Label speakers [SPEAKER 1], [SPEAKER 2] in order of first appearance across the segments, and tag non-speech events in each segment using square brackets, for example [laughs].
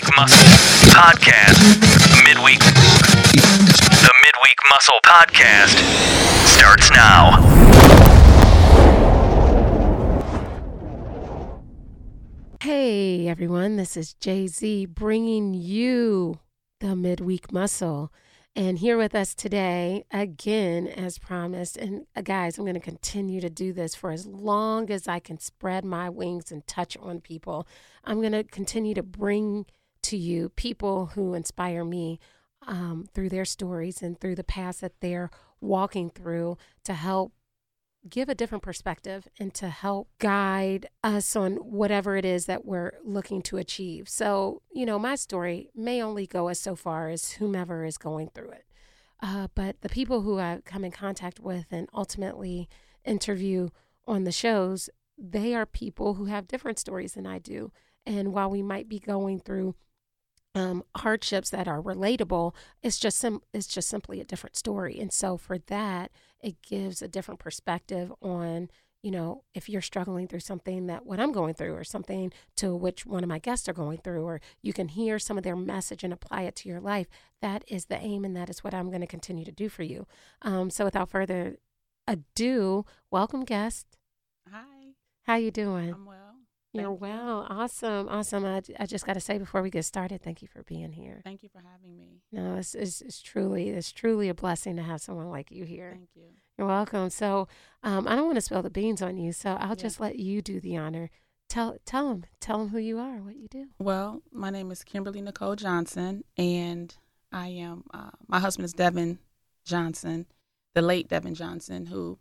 [SPEAKER 1] Midweek Muscle Podcast. Midweek. The Midweek Muscle Podcast starts now.
[SPEAKER 2] Hey everyone, this is JZ bringing you the midweek muscle. And here with us today, again, as promised. And uh, guys, I'm going to continue to do this for as long as I can spread my wings and touch on people. I'm going to continue to bring to you people who inspire me um, through their stories and through the paths that they're walking through to help give a different perspective and to help guide us on whatever it is that we're looking to achieve. So, you know, my story may only go as so far as whomever is going through it. Uh, but the people who I come in contact with and ultimately interview on the shows, they are people who have different stories than I do. And while we might be going through um, hardships that are relatable, it's just sim- it's just simply a different story. And so for that, it gives a different perspective on you know if you're struggling through something that what I'm going through or something to which one of my guests are going through, or you can hear some of their message and apply it to your life. That is the aim, and that is what I'm going to continue to do for you. Um, so without further ado, welcome guest.
[SPEAKER 3] Hi,
[SPEAKER 2] How you doing?
[SPEAKER 3] I'm well. Thank you.
[SPEAKER 2] well. Awesome. Awesome. I, I just got to say before we get started, thank you for being here.
[SPEAKER 3] Thank you for having me.
[SPEAKER 2] No, it's, it's, it's truly it's truly a blessing to have someone like you here.
[SPEAKER 3] Thank you.
[SPEAKER 2] You're welcome. So, um, I don't want to spill the beans on you, so I'll
[SPEAKER 3] Yeah.
[SPEAKER 2] just let you do the honor. Tell tell them tell them who you are, what you do.
[SPEAKER 3] Well, my name is Kimberly Nicole Johnson, and I am. Uh, my husband is Devin Johnson, the late Devin Johnson, who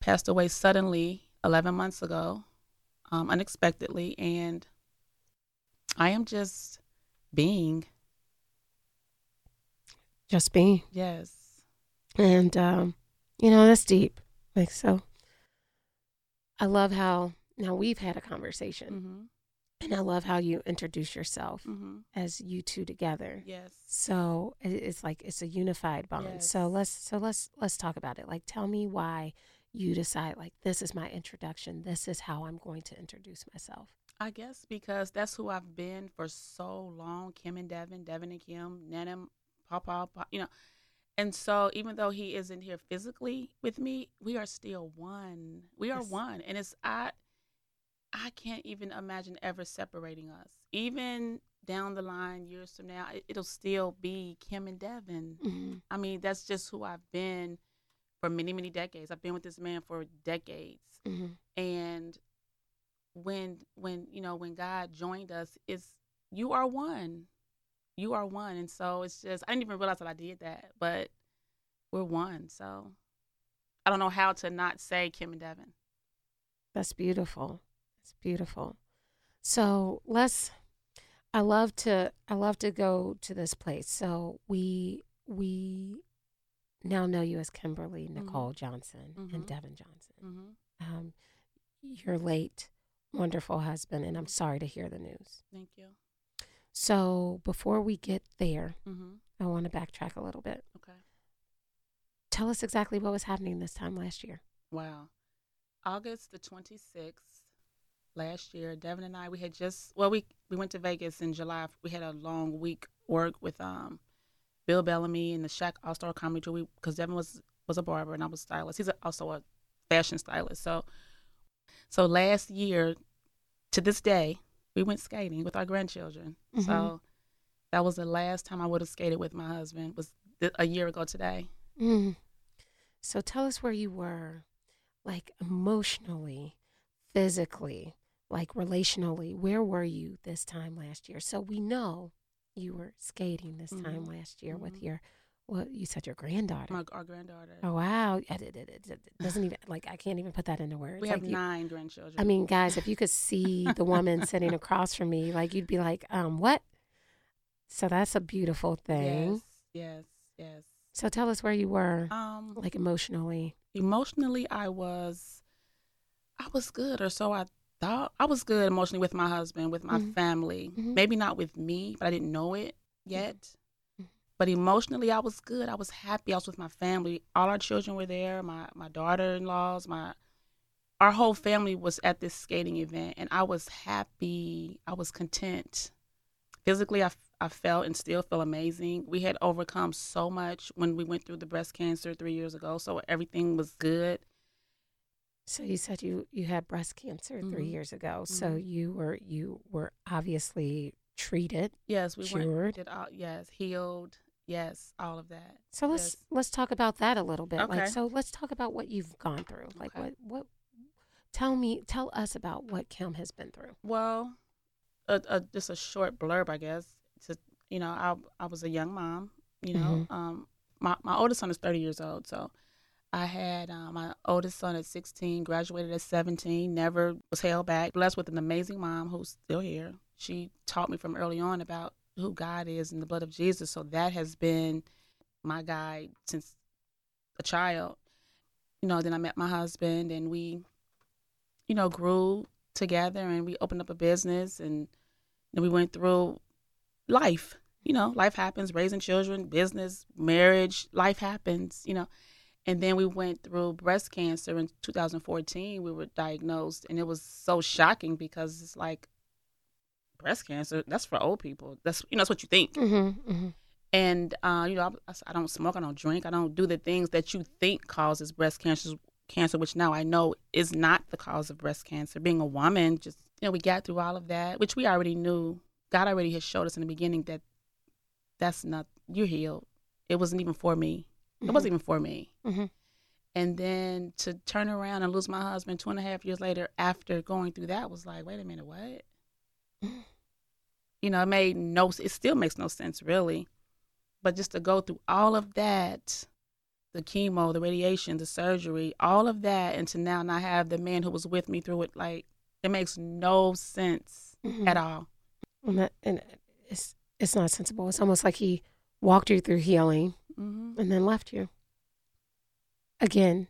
[SPEAKER 3] passed away suddenly 11 months ago, um, unexpectedly, and I am just being.
[SPEAKER 2] Just being.
[SPEAKER 3] Yes.
[SPEAKER 2] and um, you know that's deep. Like so, I love how now we've had a conversation,
[SPEAKER 3] Mm-hmm.
[SPEAKER 2] and I love how you introduce yourself
[SPEAKER 3] Mm-hmm.
[SPEAKER 2] as you two together.
[SPEAKER 3] Yes.
[SPEAKER 2] So it's like it's a unified bond. So let's so let's let's talk about it. Like tell me why you decide like this is my introduction. This is how I'm going to introduce myself.
[SPEAKER 3] I guess because that's who I've been for so long. Kim and Devin, Devin and Kim, Nana, Papa, Pa- you know. And so even though he isn't here physically with me, we are still one. We are
[SPEAKER 2] Yes.
[SPEAKER 3] one. And it's I I can't even imagine ever separating us. Even down the line years from now, it, it'll still be Kim and Devin.
[SPEAKER 2] Mhm.
[SPEAKER 3] I mean, that's just who I've been for many, many decades. I've been with this man for decades
[SPEAKER 2] Mhm.
[SPEAKER 3] and when when you know when god joined us it's you are one you are one and so it's just i didn't even realize that i did that but we're one so i don't know how to not say kim and devin
[SPEAKER 2] That's beautiful. It's beautiful. So let's I love to I love to go to this place. So we we now know you as Kimberly Nicole Johnson and
[SPEAKER 3] Mhm.
[SPEAKER 2] Devin Johnson.
[SPEAKER 3] mm-hmm.
[SPEAKER 2] Um, your late wonderful husband, and I'm sorry to hear the news.
[SPEAKER 3] thank you
[SPEAKER 2] So before we get there,
[SPEAKER 3] mm-hmm.
[SPEAKER 2] I want to backtrack a little bit.
[SPEAKER 3] okay
[SPEAKER 2] Tell us exactly what was happening this time last year.
[SPEAKER 3] wow august the 26th last year devin and i we had just well we we went to vegas in july we had a long week work with um bill bellamy and the Shaq all-star comedy tour because devin was was a barber and i was a stylist he's a, also a fashion stylist so so last year to this day we went skating with our grandchildren
[SPEAKER 2] Mhm.
[SPEAKER 3] so that was the last time i would have skated with my husband was th- a year ago today
[SPEAKER 2] Mm. So tell us where you were, like emotionally, physically, like relationally. Where were you this time last year? So we know you were skating this time
[SPEAKER 3] Mhm.
[SPEAKER 2] last year with
[SPEAKER 3] Mhm.
[SPEAKER 2] your, well, you said your granddaughter.
[SPEAKER 3] my our granddaughter
[SPEAKER 2] oh wow! I it, it, it doesn't even like I can't even put that into words.
[SPEAKER 3] we
[SPEAKER 2] Like
[SPEAKER 3] have
[SPEAKER 2] you-
[SPEAKER 3] nine grandchildren
[SPEAKER 2] I mean, guys, if you could see the woman sitting [laughs] across from me, like you'd be like, um, what? So that's a beautiful thing.
[SPEAKER 3] Yes, yes, yes.
[SPEAKER 2] So tell us where you were,
[SPEAKER 3] Um,
[SPEAKER 2] like emotionally.
[SPEAKER 3] emotionally, I was, I was good, or so I thought. I was good emotionally with my husband, with my
[SPEAKER 2] Mhm.
[SPEAKER 3] family.
[SPEAKER 2] Mhm.
[SPEAKER 3] Maybe not with me, but I didn't know it yet.
[SPEAKER 2] Mhm.
[SPEAKER 3] But emotionally, I was good. I was happy. I was with my family. All our children were there. My my daughter-in-laws, my our whole family was at this skating event, and I was happy. I was content physically, I I felt and still feel amazing. We had overcome so much when we went through the breast cancer three years ago, so everything was good.
[SPEAKER 2] So you said you you had breast cancer 3
[SPEAKER 3] Mhm.
[SPEAKER 2] years ago. So
[SPEAKER 3] Mhm.
[SPEAKER 2] you were you were obviously treated.
[SPEAKER 3] Yes, we went
[SPEAKER 2] Cured.
[SPEAKER 3] did all yes healed. Yes, all of that.
[SPEAKER 2] So let's
[SPEAKER 3] Yes.
[SPEAKER 2] let's talk about that a little bit. Like
[SPEAKER 3] Okay.
[SPEAKER 2] so let's talk about what you've gone through. Like
[SPEAKER 3] Okay.
[SPEAKER 2] what what tell me tell us about what Kim has been through.
[SPEAKER 3] Well, a, a, just a short blurb, I guess. To you know, I I was a young mom. You know, um, my my oldest son is thirty years old, so I had uh, my oldest son at sixteen, graduated at seventeen, never was held back. Blessed with an amazing mom who's still here. She taught me from early on about who God is and the blood of Jesus. So that has been my guide since a child. You know, then I met my husband and we, you know, grew together and we opened up a business and then we went through life. You know, life happens, raising children, business, marriage, life happens, you know. And then we went through breast cancer in 2014. We were diagnosed and it was so shocking because it's like breast cancer, that's for old people. That's you know, that's what you think.
[SPEAKER 2] Mm-hmm, mm-hmm.
[SPEAKER 3] And uh, you know, I, I don't smoke, I don't drink, I don't do the things that you think causes breast cancer, cancer, which now I know is not the cause of breast cancer. Being a woman, just you know, we got through all of that, which we already knew. God already had showed us in the beginning that that's not you're healed. It wasn't even for me. It wasn't even for me.
[SPEAKER 2] Mhm.
[SPEAKER 3] And then to turn around and lose my husband two and a half years later after going through that was like, wait a minute, what? [sighs] you know, it made no. It still makes no sense, really. But just to go through all of that, the chemo, the radiation, the surgery, all of that, and to now not have the man who was with me through it, like it makes no sense
[SPEAKER 2] Mhm.
[SPEAKER 3] at all.
[SPEAKER 2] And, that, and it's it's not sensible. It's almost like he walked you through healing
[SPEAKER 3] Mm-hmm.
[SPEAKER 2] and then left you. Again,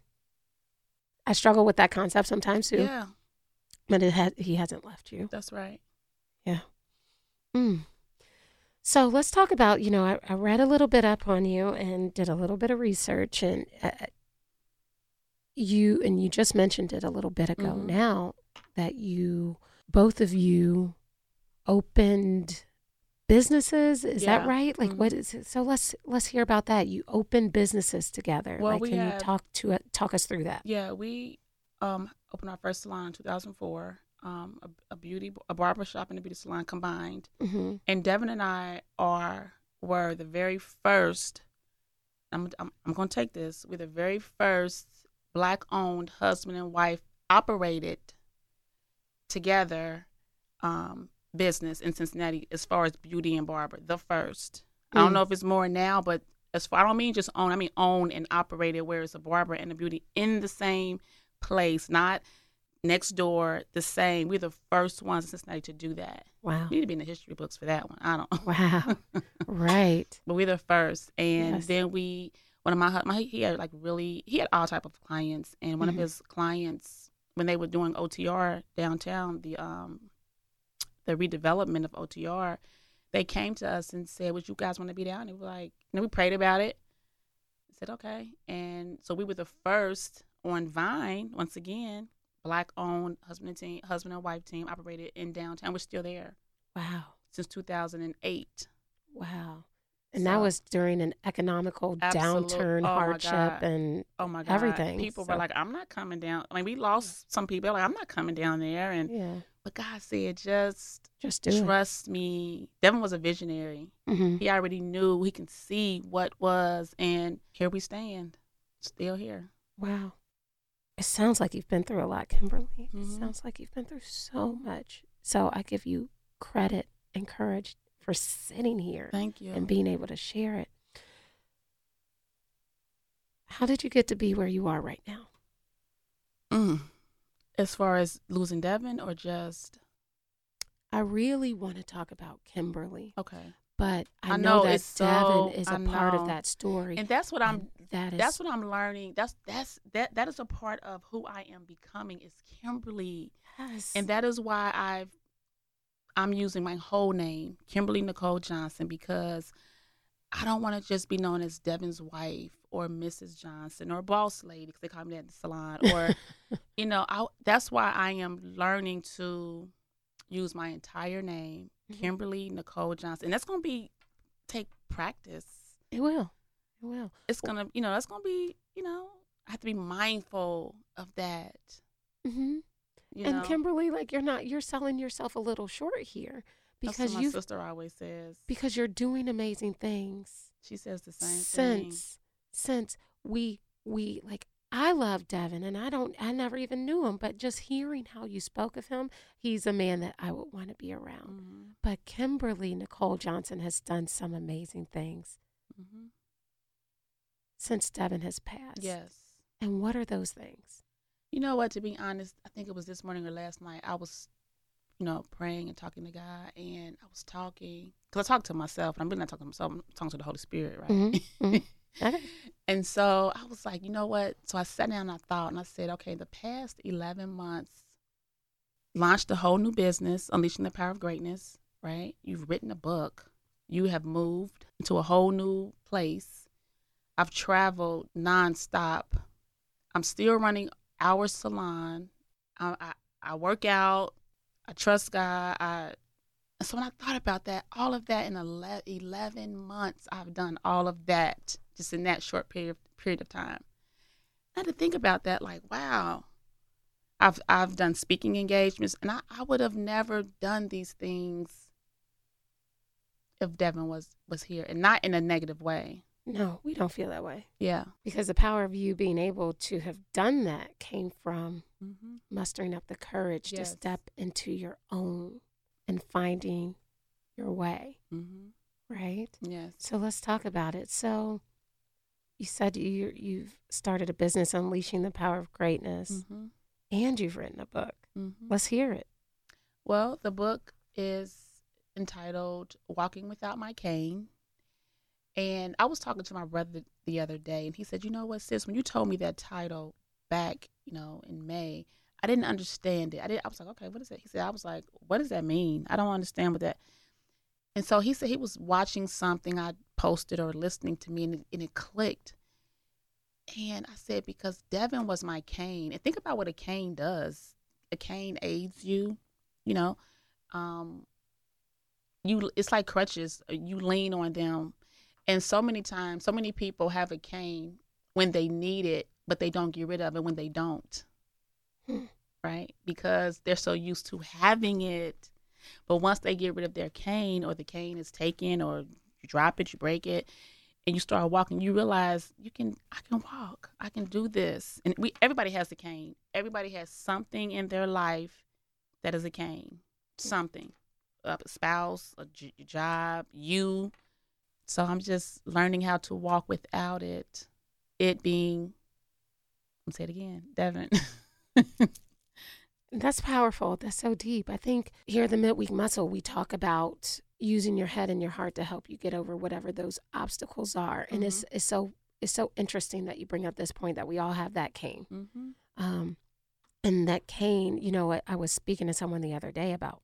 [SPEAKER 2] I struggle with that concept sometimes too.
[SPEAKER 3] Yeah,
[SPEAKER 2] But it had he hasn't left you.
[SPEAKER 3] that's right. Yeah.
[SPEAKER 2] Mm. So let's talk about, you know, I, I read a little bit up on you and did a little bit of research and uh, you and you just mentioned it a little bit ago
[SPEAKER 3] Mhm.
[SPEAKER 2] now that you both of you opened businesses is that right like
[SPEAKER 3] Mhm.
[SPEAKER 2] what is it so let's let's hear about that you open businesses together
[SPEAKER 3] Well,
[SPEAKER 2] like
[SPEAKER 3] we
[SPEAKER 2] can you talk to it talk us through that
[SPEAKER 3] Yeah, we um opened our first salon in 2004. Um, a, a beauty, a barber shop and a beauty salon combined.
[SPEAKER 2] hmm
[SPEAKER 3] And Devin and I are were the very first. I'm I'm, I'm going to take this. We're the very first black-owned husband and wife operated together um, business in Cincinnati as far as beauty and barber. The first. I don't
[SPEAKER 2] Mm.
[SPEAKER 3] know if it's more now, but as far I don't mean just own. I mean own and operated where it's a barber and a beauty in the same place, not next door. The same. We're the first ones in Cincinnati to do that.
[SPEAKER 2] wow
[SPEAKER 3] We need to be in the history books for that one. I don't.
[SPEAKER 2] wow [laughs] right
[SPEAKER 3] but we're the first, and
[SPEAKER 2] Yes.
[SPEAKER 3] then we one of my, my he had like really he had all type of clients, and one
[SPEAKER 2] Mhm.
[SPEAKER 3] of his clients when they were doing OTR downtown, the um the redevelopment of OTR, they came to us and said, "Would you guys want to be down?" And we were like, and we prayed about it. said okay, and so we were the first on Vine once again, black owned husband and team, husband and wife team operated in downtown. We're still there
[SPEAKER 2] wow
[SPEAKER 3] since 2008.
[SPEAKER 2] Wow. And that was during an economical
[SPEAKER 3] Absolute-
[SPEAKER 2] downturn,
[SPEAKER 3] oh
[SPEAKER 2] hardship, and
[SPEAKER 3] Oh my God.
[SPEAKER 2] Everything,
[SPEAKER 3] People
[SPEAKER 2] so-
[SPEAKER 3] were like, I'm not coming down. I mean, we lost some people. Like, I'm not coming down there. And
[SPEAKER 2] yeah,
[SPEAKER 3] but God said, just
[SPEAKER 2] just do it.
[SPEAKER 3] trust me. Devin was a visionary.
[SPEAKER 2] hmm
[SPEAKER 3] He already knew he can see what was, and here we stand, still here.
[SPEAKER 2] Wow. It sounds like you've been through a lot, Kimberly. It
[SPEAKER 3] Mhm.
[SPEAKER 2] sounds like you've been through so much. So I give you credit and courage for sitting here
[SPEAKER 3] Thank you.
[SPEAKER 2] and being able to share it. How did you get to be where you are right now?
[SPEAKER 3] Mm. As far as losing Devin, or just
[SPEAKER 2] I really want to talk about Kimberly,
[SPEAKER 3] okay,
[SPEAKER 2] but I,
[SPEAKER 3] I
[SPEAKER 2] know,
[SPEAKER 3] know,
[SPEAKER 2] that Devin
[SPEAKER 3] so-
[SPEAKER 2] is a part of that story.
[SPEAKER 3] and that's what I'm.
[SPEAKER 2] that is
[SPEAKER 3] That's what I'm learning. That's that's that that is a part of who I am becoming. Is Kimberly.
[SPEAKER 2] yes.
[SPEAKER 3] And that is why I've I'm using my whole name, Kimberly Nicole Johnson, because I don't want to just be known as Devin's wife or Mrs. Johnson or boss lady because they call me that in the salon. Or [laughs] you know, I, that's why I am learning to use my entire name
[SPEAKER 2] Mhm.
[SPEAKER 3] Kimberly Nicole Johnson. And that's gonna be take practice.
[SPEAKER 2] It will. It will.
[SPEAKER 3] It's gonna, you know, that's gonna be, you know, I have to be mindful of that.
[SPEAKER 2] Mm-hmm.
[SPEAKER 3] You
[SPEAKER 2] and
[SPEAKER 3] know?
[SPEAKER 2] Kimberly, like you're not, you're selling yourself a little short here because
[SPEAKER 3] my sister always says.
[SPEAKER 2] because you're doing amazing things.
[SPEAKER 3] She says the same thing.
[SPEAKER 2] since since we we like I love Devin and I don't I never even knew him, but just hearing how you spoke of him, he's a man that I would want to be around.
[SPEAKER 3] Mhm,
[SPEAKER 2] But Kimberly Nicole Johnson has done some amazing things
[SPEAKER 3] mm-hmm.
[SPEAKER 2] since Devin has passed.
[SPEAKER 3] Yes.
[SPEAKER 2] And what are those things?
[SPEAKER 3] You know what? To be honest, I think it was this morning or last night. I was, you know, praying and talking to God, and I was talking because I talk to myself, and I'm really not talking to myself. I'm talking to the Holy Spirit, right?
[SPEAKER 2] Mhm, mhm. [laughs] Okay.
[SPEAKER 3] and so I was like, you know what? So I sat down and I thought, and I said, okay, the past 11 months, launched a whole new business, unleashing the power of greatness. Right? You've written a book. You have moved to a whole new place. I've traveled nonstop. I'm still running our salon. I, I, I work out. I trust God. I so when I thought about that, all of that in ele- 11 months, I've done all of that just in that short period period of time. I had to think about that, like, wow. I've I've done speaking engagements, and I, I would have never done these things if Devin was was here, and not in a negative way.
[SPEAKER 2] No, we don't feel that way.
[SPEAKER 3] Yeah.
[SPEAKER 2] Because the power of you being able to have done that came from
[SPEAKER 3] Mm-hmm.
[SPEAKER 2] mustering up the courage to step into your own and finding your way,
[SPEAKER 3] Mm-hmm.
[SPEAKER 2] right?
[SPEAKER 3] Yes.
[SPEAKER 2] So let's talk about it. So you said you you've started a business unleashing the power of greatness
[SPEAKER 3] Mm-hmm.
[SPEAKER 2] and you've written a book.
[SPEAKER 3] Mm-hmm.
[SPEAKER 2] Let's hear it.
[SPEAKER 3] Well, the book is entitled Walking Without My Cane. And I was talking to my brother the other day, and he said, You know what, sis, when you told me that title back, you know, in May, I didn't understand it. I did I was like, Okay, what is that? He said, I was like, What does that mean? I don't understand what that and so he said he was watching something I posted or listening to me and it, and it clicked. And I said, because Devin was my cane. And think about what a cane does. A cane aids you, you know. Um, you it's like crutches. You lean on them. And so many times, so many people have a cane when they need it, but they don't get rid of it when they don't.
[SPEAKER 2] Hmm.
[SPEAKER 3] Right? Because they're so used to having it. But once they get rid of their cane or the cane is taken or you drop it, you break it, and you start walking, you realize you can I can walk. I can do this. And we everybody has a cane. Everybody has something in their life that is a cane. Something. A spouse, a j- job, you. So I'm just learning how to walk without it. It being I'm say it again, Devin. [laughs]
[SPEAKER 2] That's powerful. That's so deep. I think here at the Midweek Muscle, we talk about using your head and your heart to help you get over whatever those obstacles are. And it's it's so it's so interesting that you bring up this point that we all have that cane.
[SPEAKER 3] mm-hmm.
[SPEAKER 2] Um, and that cane, you know, I, I was speaking to someone the other day about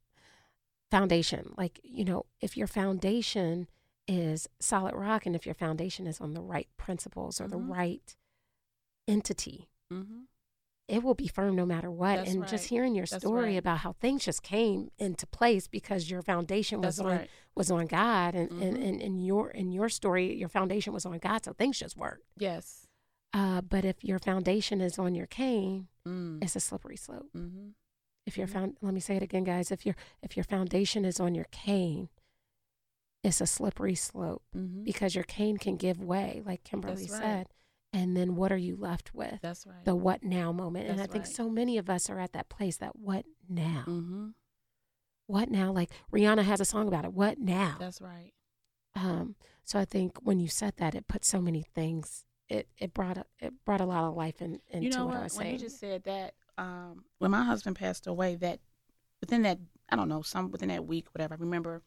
[SPEAKER 2] foundation. Like, you know, if your foundation is solid rock and if your foundation is on the right principles or the
[SPEAKER 3] Mhm.
[SPEAKER 2] right entity,
[SPEAKER 3] Mm-hmm.
[SPEAKER 2] it will be firm no matter what.
[SPEAKER 3] That's
[SPEAKER 2] and just hearing your
[SPEAKER 3] That's
[SPEAKER 2] story
[SPEAKER 3] right.
[SPEAKER 2] about how things just came into place because your foundation was
[SPEAKER 3] That's
[SPEAKER 2] on
[SPEAKER 3] right.
[SPEAKER 2] was on God and, and,
[SPEAKER 3] Mhm.
[SPEAKER 2] and, and your in your story, your foundation was on God, so things just worked.
[SPEAKER 3] Yes.
[SPEAKER 2] Uh, but if your foundation is on your cane,
[SPEAKER 3] Mm.
[SPEAKER 2] it's a slippery slope.
[SPEAKER 3] Mm-hmm.
[SPEAKER 2] If your
[SPEAKER 3] Mhm.
[SPEAKER 2] found let me say it again, guys. If your if your foundation is on your cane, it's a slippery slope
[SPEAKER 3] Mm-hmm.
[SPEAKER 2] because your cane can give way, like Kimberly
[SPEAKER 3] That's right.
[SPEAKER 2] said. And then what are you left with?
[SPEAKER 3] That's right.
[SPEAKER 2] The what now moment. and I
[SPEAKER 3] That's
[SPEAKER 2] think
[SPEAKER 3] right.
[SPEAKER 2] so many of us are at that place that what now?
[SPEAKER 3] mm-hmm.
[SPEAKER 2] What now? Like Rihanna has a song about it. What now?
[SPEAKER 3] That's right.
[SPEAKER 2] Um, so I think when you said that, it put so many things. It it brought a, it brought a lot of life in, into
[SPEAKER 3] you know
[SPEAKER 2] what,
[SPEAKER 3] what?
[SPEAKER 2] I was
[SPEAKER 3] when
[SPEAKER 2] saying.
[SPEAKER 3] you just said that, um, when my husband passed away, that within that I don't know some within that week, whatever. I remember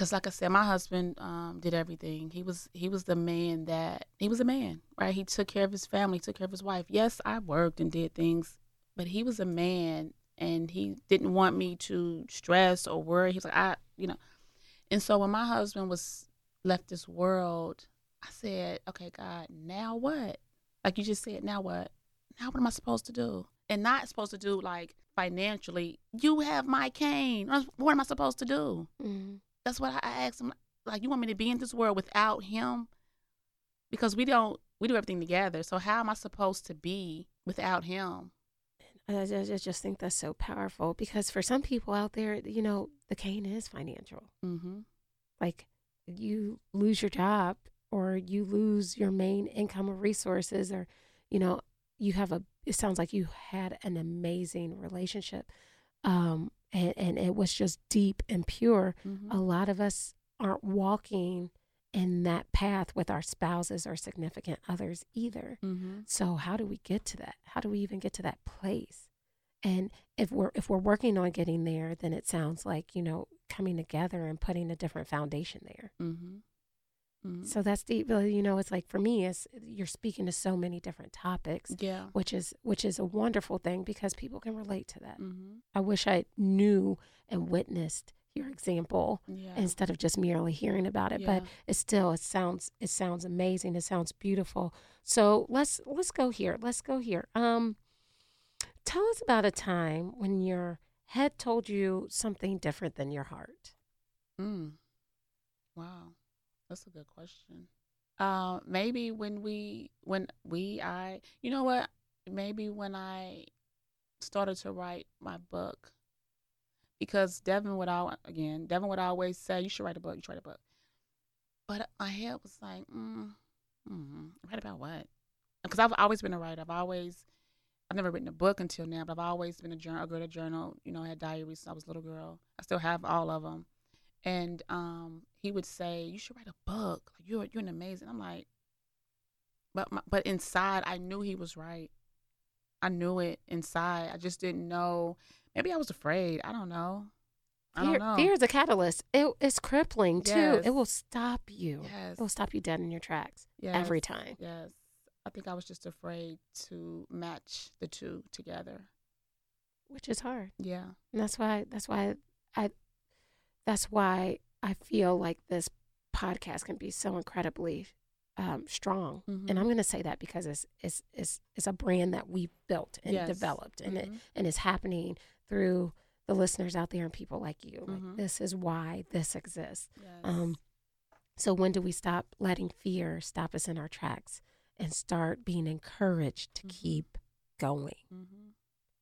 [SPEAKER 3] because, like I said, my husband um, did everything. He was he was the man that he was a man, right? He took care of his family, took care of his wife. Yes, I worked and did things, but he was a man, and he didn't want me to stress or worry. He was like, I, you know, and so when my husband was left this world, I said, okay, God, now what? Like you just said, now what? Now what am I supposed to do? and not supposed to do like financially. You have my cane. What am I supposed to do?
[SPEAKER 2] Mm-hmm.
[SPEAKER 3] That's what I asked him. Like, you want me to be in this world without him? Because we don't, we do everything together. So how am I supposed to be without him?
[SPEAKER 2] I just, I just think that's so powerful because for some people out there, you know, the cane is financial.
[SPEAKER 3] Mm-hmm.
[SPEAKER 2] Like you lose your job or you lose your main income or resources or, you know, you have a, it sounds like you had an amazing relationship. Um, and, and it was just deep and pure.
[SPEAKER 3] Mm-hmm.
[SPEAKER 2] A lot of us aren't walking in that path with our spouses or significant others either.
[SPEAKER 3] Mm-hmm.
[SPEAKER 2] So how do we get to that? How do we even get to that place? And if we're if we're working on getting there, then it sounds like, you know, coming together and putting a different foundation there.
[SPEAKER 3] Mm-hmm. Mm-hmm.
[SPEAKER 2] So that's deep. really, You know, it's like for me, is you're speaking to so many different topics,
[SPEAKER 3] yeah.
[SPEAKER 2] which is which is a wonderful thing because people can relate to that.
[SPEAKER 3] Mm-hmm.
[SPEAKER 2] I wish I knew and witnessed your example
[SPEAKER 3] Yeah.
[SPEAKER 2] instead of just merely hearing about it. But it still it sounds it sounds amazing. It sounds beautiful. So let's let's go here. Let's go here. Um, tell us about a time when your head told you something different than your heart.
[SPEAKER 3] Mm. Wow, that's a good question. Uh, maybe when we, when we, I, you know what? Maybe when I started to write my book, because Devin would al again, Devin would always say, "You should write a book. You should write a book." But my head was like, mm, mm, "Write about what?" Because I've always been a writer. I've always, I've never written a book until now, but I've always been a journal, a girl to journal. You know, I had diaries since I was a little girl. I still have all of them and um, he would say, "You should write a book. Like you're you're an amazing." I'm like, but my, but inside, I knew he was right. I knew it inside. I just didn't know. Maybe I was afraid. I don't know. I
[SPEAKER 2] Fear,
[SPEAKER 3] don't know.
[SPEAKER 2] fear is a catalyst. It, it's crippling too.
[SPEAKER 3] Yes.
[SPEAKER 2] It will stop you.
[SPEAKER 3] Yes.
[SPEAKER 2] It will stop you dead in your tracks
[SPEAKER 3] yes.
[SPEAKER 2] every time.
[SPEAKER 3] Yes. I think I was just afraid to match the two together.
[SPEAKER 2] which is hard.
[SPEAKER 3] Yeah.
[SPEAKER 2] And that's why that's why I that's why I feel like this podcast can be so incredibly um, strong.
[SPEAKER 3] Mhm.
[SPEAKER 2] And I'm going to say that because it's it's it's it's a brand that we built and
[SPEAKER 3] Yes.
[SPEAKER 2] developed, and it
[SPEAKER 3] Mhm.
[SPEAKER 2] and it's happening through the listeners out there and people like you.
[SPEAKER 3] Mhm.
[SPEAKER 2] Like this is why this exists.
[SPEAKER 3] Yes.
[SPEAKER 2] Um, so when do we stop letting fear stop us in our tracks and start being encouraged to
[SPEAKER 3] Mhm.
[SPEAKER 2] keep going?
[SPEAKER 3] Mhm.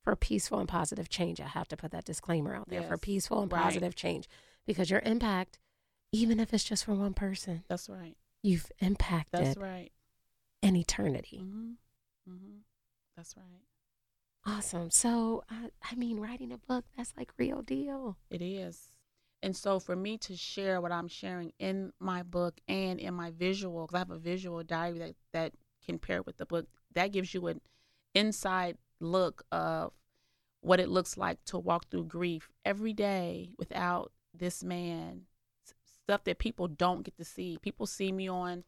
[SPEAKER 2] for peaceful and positive change. I have to put that disclaimer out there for peaceful and
[SPEAKER 3] right.
[SPEAKER 2] positive change because your impact, even if it's just for one person,
[SPEAKER 3] That's right.
[SPEAKER 2] you've impacted
[SPEAKER 3] That's right.
[SPEAKER 2] an eternity.
[SPEAKER 3] Mhm. Mhm. That's right.
[SPEAKER 2] Awesome. So, I, I mean, writing a book, that's like real deal.
[SPEAKER 3] It is. And so for me to share what I'm sharing in my book and in my visual, because I have a visual diary that, that can pair with the book, that gives you an inside look of what it looks like to walk through grief every day without this man. Stuff that people don't get to see. People see me on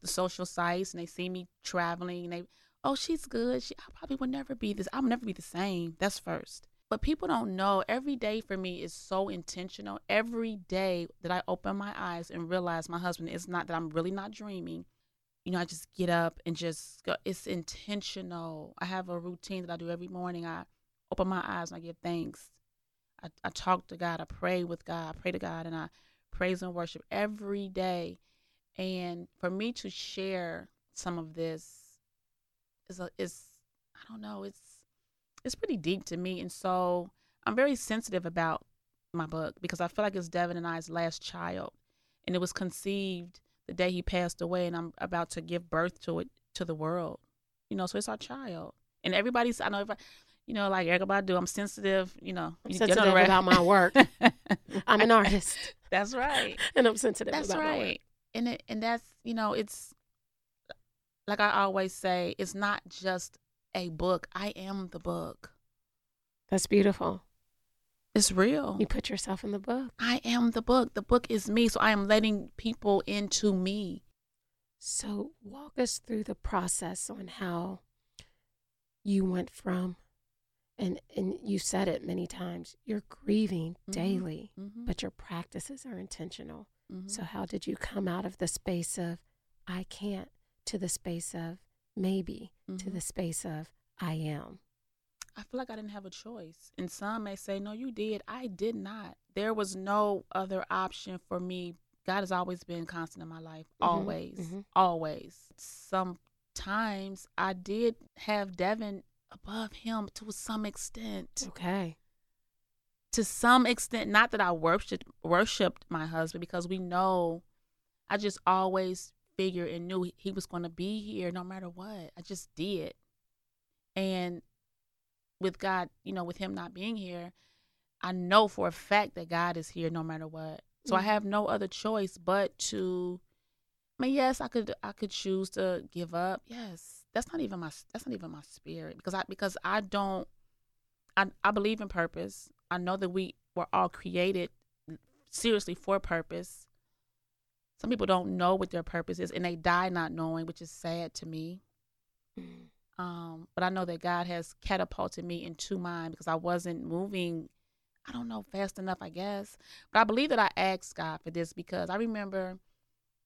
[SPEAKER 3] the social sites and they see me traveling and they, oh, she's good. She, I probably will never be this. I'll never be the same. That's first. But people don't know every day for me is so intentional. Every day that I open my eyes and realize my husband is not that I'm really not dreaming. You know, I just get up and just go. It's intentional. I have a routine that I do every morning. I open my eyes and I give thanks. I, I talk to God. I pray with God. I pray to God and I praise and worship every day. And for me to share some of this is a is I don't know. It's it's pretty deep to me, and so I'm very sensitive about my book because I feel like it's Devin and I's last child, and it was conceived the day he passed away, and I'm about to give birth to it to the world. You know, so it's our child, and everybody's I know if I, you know, like everybody do. I'm sensitive. You know,
[SPEAKER 2] I'm
[SPEAKER 3] you get on
[SPEAKER 2] sensitive
[SPEAKER 3] ra-
[SPEAKER 2] about my work. [laughs] I'm an artist [laughs]
[SPEAKER 3] That's right.
[SPEAKER 2] and I'm sensitive
[SPEAKER 3] That's
[SPEAKER 2] about my work.
[SPEAKER 3] right. And it, and that's you know it's like I always say, it's not just a book. I am the book.
[SPEAKER 2] That's beautiful.
[SPEAKER 3] It's real.
[SPEAKER 2] You put yourself in the book.
[SPEAKER 3] I am the book. The book is me. So I am letting people into me.
[SPEAKER 2] So, walk us through the process on how you went from, and and you said it many times. You're grieving
[SPEAKER 3] Mhm.
[SPEAKER 2] daily,
[SPEAKER 3] Mm-hmm.
[SPEAKER 2] but your practices are intentional.
[SPEAKER 3] mm-hmm.
[SPEAKER 2] So, how did you come out of the space of I can't to the space of maybe to
[SPEAKER 3] Mhm.
[SPEAKER 2] the space of I am?
[SPEAKER 3] I feel like I didn't have a choice. And some may say, no, you did. I did not. There was no other option for me. God has always been constant in my life,
[SPEAKER 2] Mhm,
[SPEAKER 3] always,
[SPEAKER 2] mhm.
[SPEAKER 3] always. Sometimes I did have Devin above him to some extent.
[SPEAKER 2] Okay.
[SPEAKER 3] To some extent, not that I worshipped worshipped my husband because we know I just always figured and knew he was going to be here no matter what. I just did. And with God, you know, with him not being here, I know for a fact that God is here no matter what. So I
[SPEAKER 2] Mhm.
[SPEAKER 3] have no other choice but to I mean, yes, I could I could choose to give up. Yes. That's not even my that's not even my spirit because I because I don't I I believe in purpose. I know that we were all created seriously for purpose. Some people don't know what their purpose is and they die not knowing, which is sad to me.
[SPEAKER 2] Mm.
[SPEAKER 3] Um, but I know that God has catapulted me into mine because I wasn't moving, I don't know, fast enough, I guess. But I believe that I asked God for this because I remember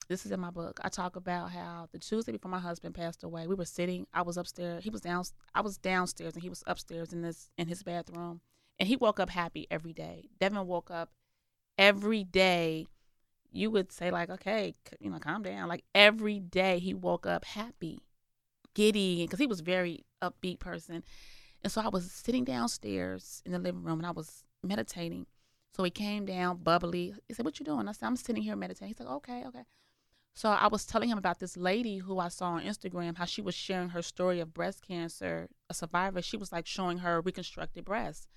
[SPEAKER 3] this is in my book. I talk about how the Tuesday before my husband passed away, we were sitting, I was upstairs, he was down I was downstairs and he was upstairs in this in his bathroom. And he woke up happy every day. Devin woke up every day. You would say like, okay, you know, calm down. Like every day he woke up happy giddy because he was very upbeat person. And so I was sitting downstairs in the living room and I was meditating. So he came down bubbly. He said, What you doing? I said, I'm sitting here meditating. He's like, Okay, okay. So I was telling him about this lady who I saw on Instagram, how she was sharing her story of breast cancer, a survivor. She was like showing her reconstructed breast.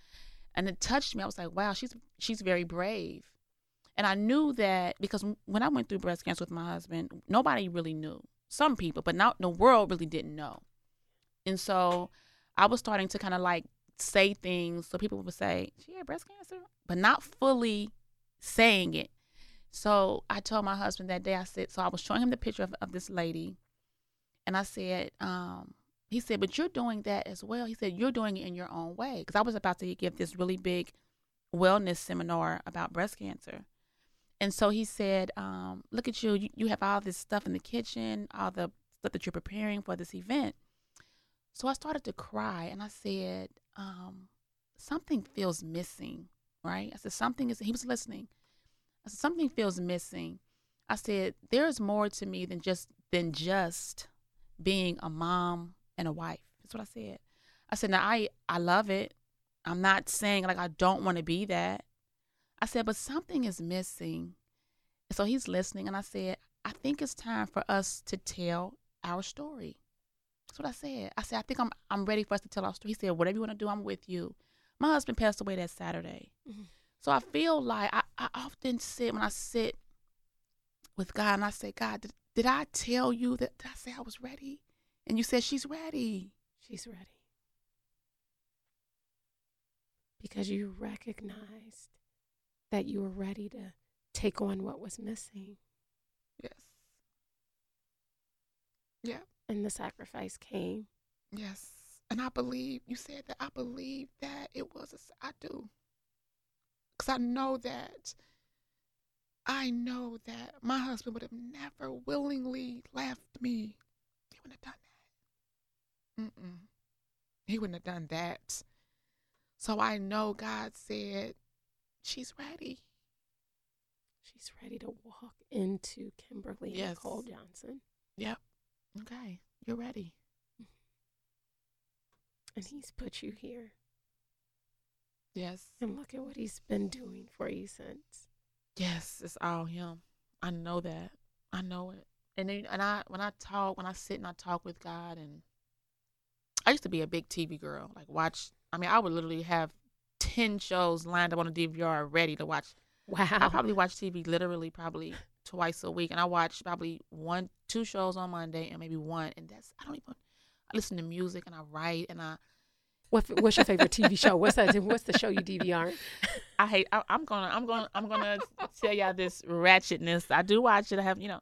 [SPEAKER 3] And it touched me. I was like, wow, she's she's very brave. And I knew that because when I went through breast cancer with my husband, nobody really knew. Some people, but not the world really didn't know. And so I was starting to kind of like say things so people would say, She had breast cancer, but not fully saying it. So I told my husband that day, I said, so I was showing him the picture of, of this lady. And I said, um, he said, but you're doing that as well. He said, you're doing it in your own way. Because I was about to give this really big wellness seminar about breast cancer. And so he said, um, look at you. you. You have all this stuff in the kitchen, all the stuff that you're preparing for this event. So I started to cry and I said, um, something feels missing, right? I said, something is, he was listening. I said, something feels missing. I said, there's more to me than just, than just being a mom and a wife. That's what I said. I said, now I, I love it. I'm not saying like I don't want to be that. I said, but something is missing. And so he's listening and I said, I think it's time for us to tell our story. That's what I said. I said, I think I'm I'm ready for us to tell our story. He said, Whatever you want to do, I'm with you. My husband passed away that Saturday.
[SPEAKER 2] Mhm.
[SPEAKER 3] So I feel like I, I often sit when I sit with God and I say, God, did, did I tell you that did I say I was ready? And you said she's ready.
[SPEAKER 2] She's ready. Because you recognized that you were ready to take on what was missing.
[SPEAKER 3] Yes. Yeah.
[SPEAKER 2] And the sacrifice came.
[SPEAKER 3] Yes. And I believe you said that I believe that it was a I do. Cuz I know that I know that my husband would have never willingly left me. He wouldn't have done that. Mm-mm. He wouldn't have done that. So I know God said she's ready.
[SPEAKER 2] She's ready to walk into Kimberly
[SPEAKER 3] Yes.
[SPEAKER 2] Nicole Johnson.
[SPEAKER 3] Yep. Okay. You're ready.
[SPEAKER 2] And he's put you here.
[SPEAKER 3] Yes.
[SPEAKER 2] And look at what he's been doing for you since.
[SPEAKER 3] Yes, it's all him. I know that. I know it. And then, and I when I talk, when I sit and I talk with God, and I used to be a big TV girl. Like watch. I mean, I would literally have ten shows lined up on the DVR ready to watch.
[SPEAKER 2] Wow.
[SPEAKER 3] I probably watch TV literally probably twice a week, and I watch probably one, two shows on Monday, and maybe one, and that's I don't even. I listen to music and I write and I
[SPEAKER 2] What, what's your favorite TV show? What's that? What's the show you DVR?
[SPEAKER 3] I hate. I, I'm gonna. I'm gonna. I'm gonna tell y'all this ratchetness. I do watch it. I have you know,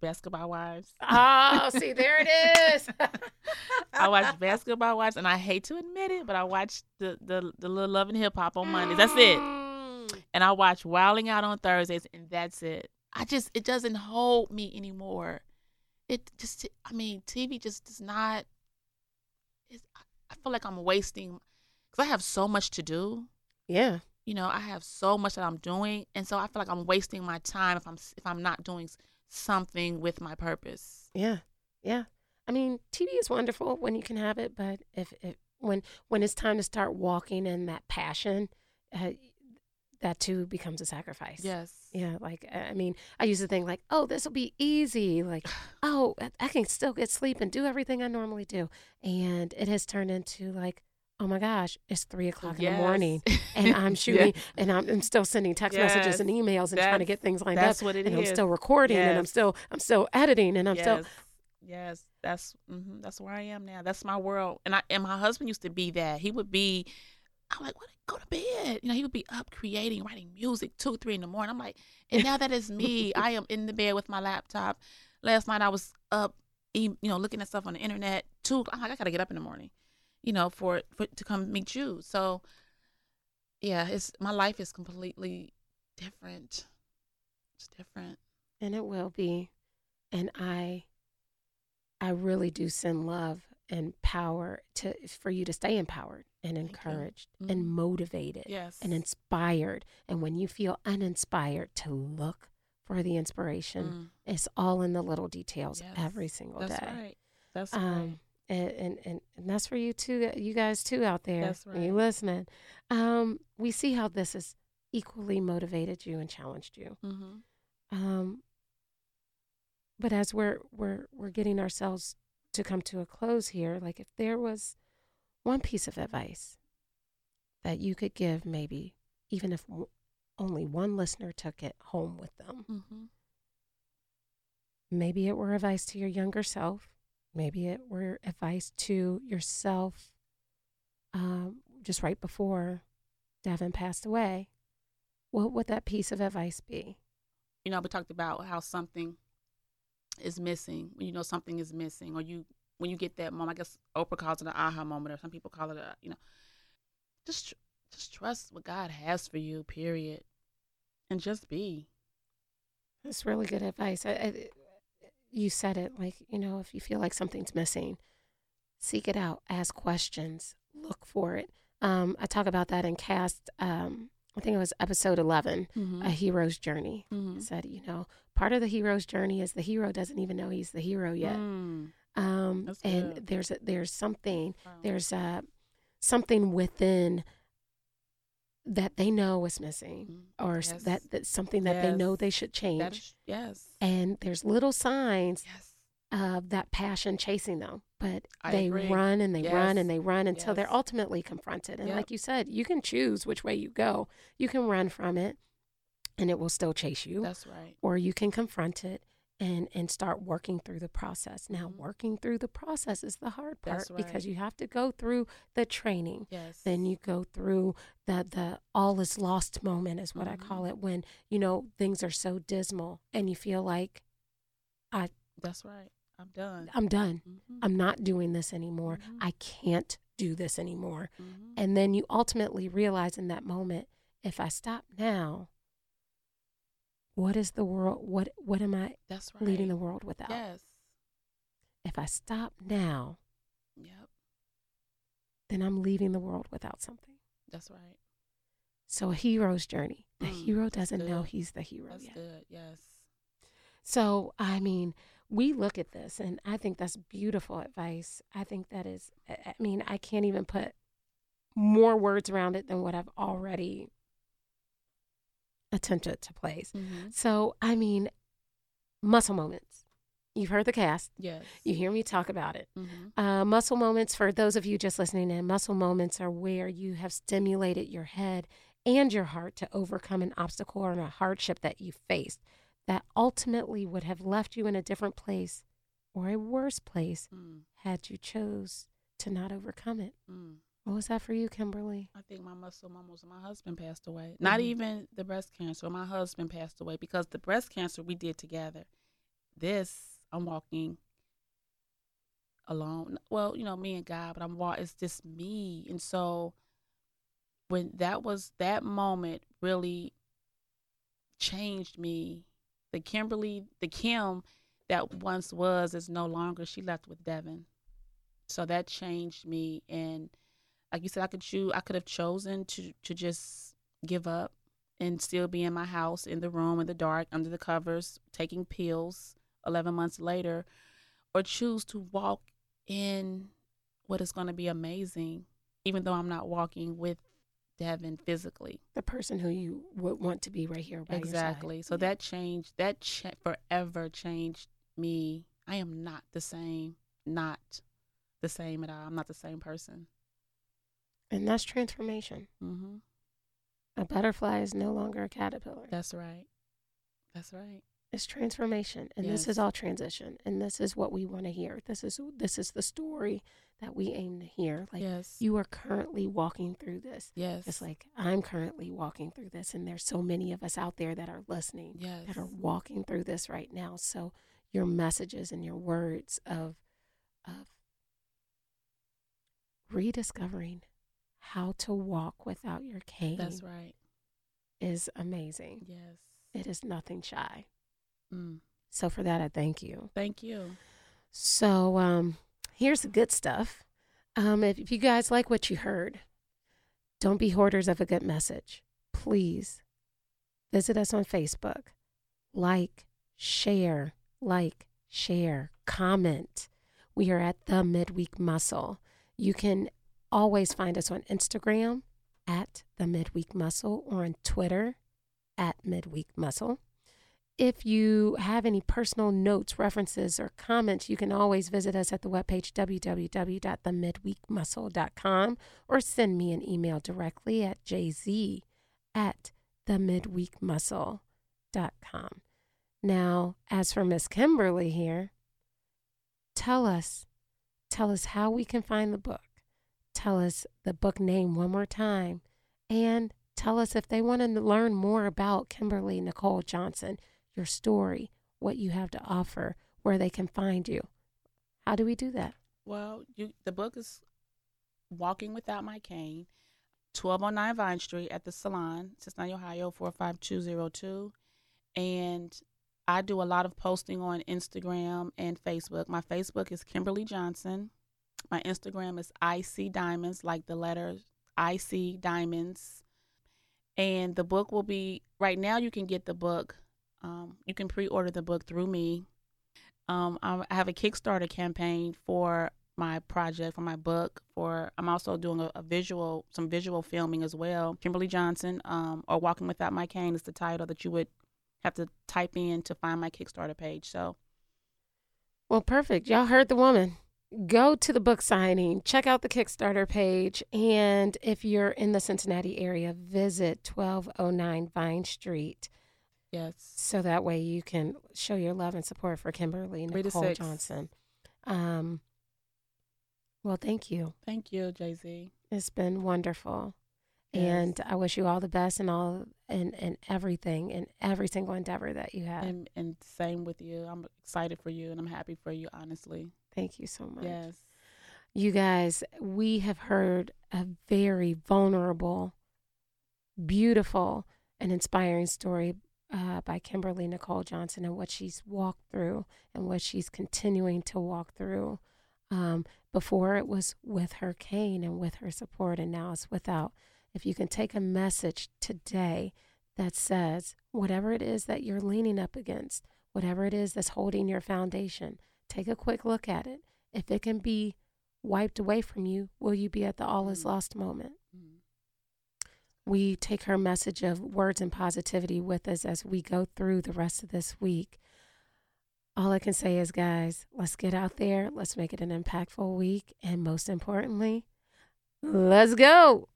[SPEAKER 3] Basketball Wives.
[SPEAKER 2] Oh, see, there it is. [laughs]
[SPEAKER 3] I watch Basketball Wives, and I hate to admit it, but I watch the the the little Love and Hip Hop on Mondays. That's it.
[SPEAKER 2] Mm.
[SPEAKER 3] And I watch Wilding Out on Thursdays, and that's it. I just it doesn't hold me anymore. It just. I mean, TV just does not. It's, I feel like I'm wasting. because I have so much to do.
[SPEAKER 2] Yeah.
[SPEAKER 3] You know, I have so much that I'm doing, and so I feel like I'm wasting my time if I'm if I'm not doing something with my purpose.
[SPEAKER 2] Yeah. Yeah. I mean, TV is wonderful when you can have it, but if it when when it's time to start walking in that passion, uh, that too becomes a sacrifice.
[SPEAKER 3] Yes.
[SPEAKER 2] Yeah, like I mean, I used to think like, oh, this will be easy. Like, [sighs] oh, I- can still get sleep and do everything I normally do, and it has turned into like, oh my gosh, it's three o'clock in the morning, [laughs] and I'm shooting, and I'm, I'm still sending text messages and emails and trying to get things lined
[SPEAKER 3] That's
[SPEAKER 2] up,
[SPEAKER 3] what it is.
[SPEAKER 2] and I'm still recording, and I'm still I'm still editing, and I'm
[SPEAKER 3] yes.
[SPEAKER 2] still
[SPEAKER 3] Yes, that's mm-hmm, that's where I am now. That's my world. And I and my husband used to be that. He would be. I'm like, what? Go to bed. You know, he would be up creating, writing music two, three in the morning. I'm like, and now that is [laughs] me. I am in the bed with my laptop. Last night I was up, you know, looking at stuff on the internet. Two, I'm like, I gotta get up in the morning, you know, for for to come meet you. So, yeah, it's my life is completely different. It's different.
[SPEAKER 2] and it will be and i i really do send love and power to for you to stay empowered and encouraged
[SPEAKER 3] Mhm.
[SPEAKER 2] and motivated
[SPEAKER 3] Yes.
[SPEAKER 2] and inspired and when you feel uninspired to look for the inspiration
[SPEAKER 3] Mm.
[SPEAKER 2] it's all in the little details
[SPEAKER 3] Yes,
[SPEAKER 2] every single
[SPEAKER 3] That's
[SPEAKER 2] day That's
[SPEAKER 3] right. That's right.
[SPEAKER 2] um and, and and and that's for you too you guys too out there
[SPEAKER 3] That's right.
[SPEAKER 2] you listening um we see how this has equally motivated you and challenged you
[SPEAKER 3] Mm-hmm.
[SPEAKER 2] um, but as we're we're we're getting ourselves to come to a close here, like if there was one piece of advice that you could give, maybe even if w- only one listener took it home with them,
[SPEAKER 3] Mm-hmm.
[SPEAKER 2] maybe it were advice to your younger self, maybe it were advice to yourself, um, just right before Devin passed away. What would that piece of advice be?
[SPEAKER 3] You know, we talked about how something is missing. When you know something is missing, or you when you get that moment. I guess Oprah calls it an aha moment, or some people call it a you know, just tr- just trust what God has for you. Period, and just be.
[SPEAKER 2] That's really good advice. I, I, you said it like, you know, if you feel like something's missing, seek it out, ask questions, look for it. Um, I talk about that in cast, um, I think it was episode 11,
[SPEAKER 3] Mm-hmm.
[SPEAKER 2] A Hero's Journey. I said, you know, part of the hero's journey is the hero doesn't even know he's the hero yet.
[SPEAKER 3] Mm.
[SPEAKER 2] Um, and
[SPEAKER 3] good.
[SPEAKER 2] there's a, there's something,
[SPEAKER 3] Wow.
[SPEAKER 2] there's uh something within that they know is missing
[SPEAKER 3] Mm.
[SPEAKER 2] or
[SPEAKER 3] Yes.
[SPEAKER 2] that that's something that they know they should change.
[SPEAKER 3] Is, yes.
[SPEAKER 2] and there's little signs
[SPEAKER 3] Yes.
[SPEAKER 2] of that passion chasing them but
[SPEAKER 3] I
[SPEAKER 2] they
[SPEAKER 3] agree.
[SPEAKER 2] run and they run and they run until they're ultimately confronted and
[SPEAKER 3] Yep.
[SPEAKER 2] like you said you can choose which way you go you can run from it and it will still chase you
[SPEAKER 3] That's right.
[SPEAKER 2] or you can confront it and and start working through the process now
[SPEAKER 3] Mhm.
[SPEAKER 2] working through the process is the hard part
[SPEAKER 3] That's
[SPEAKER 2] because you have to go through the training
[SPEAKER 3] Yes.
[SPEAKER 2] then you go through the the all is lost moment is what I
[SPEAKER 3] Mhm.
[SPEAKER 2] call it when you know things are so dismal and you feel like I
[SPEAKER 3] That's right. I'm done.
[SPEAKER 2] I'm done.
[SPEAKER 3] Mhm.
[SPEAKER 2] I'm not doing this anymore.
[SPEAKER 3] Mhm.
[SPEAKER 2] I can't do this anymore.
[SPEAKER 3] Mhm.
[SPEAKER 2] And then you ultimately realize in that moment, if I stop now, what is the world what what am I
[SPEAKER 3] That's right.
[SPEAKER 2] leading the world without?
[SPEAKER 3] Yes.
[SPEAKER 2] If I stop now,
[SPEAKER 3] Yep.
[SPEAKER 2] then I'm leaving the world without something.
[SPEAKER 3] That's right.
[SPEAKER 2] So a hero's journey. The
[SPEAKER 3] Mm,
[SPEAKER 2] hero doesn't know he's the hero
[SPEAKER 3] That's
[SPEAKER 2] yet.
[SPEAKER 3] good. Yes.
[SPEAKER 2] So, I mean, we look at this and I think that's beautiful advice. I think that is, I I mean, I can't even put more words around it than what I've already attempted to place.
[SPEAKER 3] Mm-hmm.
[SPEAKER 2] So, I mean, muscle moments. You've heard the cast,
[SPEAKER 3] Yes.
[SPEAKER 2] you hear me talk about it.
[SPEAKER 3] Mm-hmm.
[SPEAKER 2] Uh, muscle moments, for those of you just listening in, muscle moments are where you have stimulated your head and your heart to overcome an obstacle or a hardship that you faced that ultimately would have left you in a different place or a worse place
[SPEAKER 3] Mm.
[SPEAKER 2] had you chose to not overcome it.
[SPEAKER 3] Mm.
[SPEAKER 2] What was that for you, Kimberly?
[SPEAKER 3] I think my muscle mammals. My husband passed away. Not
[SPEAKER 2] Mhm.
[SPEAKER 3] even the breast cancer. My husband passed away because the breast cancer we did together. This I'm walking alone. Well, you know, me and God, but I'm wa- It's just me, and so when that was that moment really changed me. The Kimberly, the Kim that once was is no longer. She left with Devin, so that changed me and like you said, I could choose. I could have chosen to to just give up and still be in my house in the room in the dark under the covers taking pills 11 months later or choose to walk in what is going to be amazing even though i'm not walking with devin physically.
[SPEAKER 2] The person who you would want to be right here by
[SPEAKER 3] exactly. So that changed that cha- forever changed me. I am not the same not the same at all. I'm not the same person
[SPEAKER 2] and that's transformation.
[SPEAKER 3] hmm
[SPEAKER 2] A butterfly is no longer a caterpillar.
[SPEAKER 3] that's right that's right
[SPEAKER 2] It's transformation, and this is all transition, and this is what we want to hear. This is this is the story that we aim to hear. Like
[SPEAKER 3] yes
[SPEAKER 2] you are currently walking through this.
[SPEAKER 3] yes
[SPEAKER 2] It's like I'm currently walking through this, and there's so many of us out there that are listening,
[SPEAKER 3] yes
[SPEAKER 2] that are walking through this right now. So your messages and your words of of rediscovering how to walk without your cane
[SPEAKER 3] that's right
[SPEAKER 2] is amazing.
[SPEAKER 3] yes
[SPEAKER 2] It is nothing shy.
[SPEAKER 3] mm.
[SPEAKER 2] So for that, I thank you.
[SPEAKER 3] thank you
[SPEAKER 2] So um, here's the good stuff. Um, if, if you guys like what you heard, don't be hoarders of a good message. Please visit us on Facebook. Like, share, like, share, comment. We are at the Midweek Muscle. You can always find us on Instagram at the Midweek Muscle or on Twitter at Midweek Muscle. If you have any personal notes, references, or comments, you can always visit us at the webpage www.themidweekmuscle.com or send me an email directly at jz at themidweekmuscle.com. Now, as for Miss Kimberly here, tell us, tell us how we can find the book. Tell us the book name one more time and tell us if they want to learn more about Kimberly Nicole Johnson your story, what you have to offer, where they can find you. How do we do that?
[SPEAKER 3] Well, you the book is Walking Without My Cane, 1209 Vine Street at the Salon, Cincinnati, Ohio 45202. And I do a lot of posting on Instagram and Facebook. My Facebook is Kimberly Johnson. My Instagram is IC Diamonds, like the letters IC Diamonds. And the book will be right now. You can get the book. Um, you can pre-order the book through me. Um, I have a Kickstarter campaign for my project for my book. For I'm also doing a, a visual, some visual filming as well. Kimberly Johnson, um, or Walking Without My Cane is the title that you would have to type in to find my Kickstarter page. So
[SPEAKER 2] Well, perfect. Y'all heard the woman. Go to the book signing, check out the Kickstarter page, and if you're in the Cincinnati area, visit 1209 Vine Street
[SPEAKER 3] yes,
[SPEAKER 2] so that way you can show your love and support for Kimberly Nicole. Johnson. Um, well, thank you.
[SPEAKER 3] thank you, JZ.
[SPEAKER 2] It's been wonderful.
[SPEAKER 3] Yes.
[SPEAKER 2] And I wish you all the best and all and, and everything in every single endeavor that you have.
[SPEAKER 3] And and same with you. I'm excited for you and I'm happy for you. Honestly,
[SPEAKER 2] Thank you so much.
[SPEAKER 3] yes,
[SPEAKER 2] You guys, we have heard a very vulnerable, beautiful, and inspiring story uh, by Kimberly Nicole Johnson and what she's walked through and what she's continuing to walk through. Um, before it was with her cane and with her support, and now it's without. If you can take a message today that says, whatever it is that you're leaning up against, whatever it is that's holding your foundation, take a quick look at it. If it can be wiped away from you, will you be at the all is
[SPEAKER 3] Mm.
[SPEAKER 2] lost moment?
[SPEAKER 3] Mhm.
[SPEAKER 2] We take her message of words and positivity with us as we go through the rest of this week. All I can say is, guys, let's get out there. Let's make it an impactful week. And most importantly, let's go.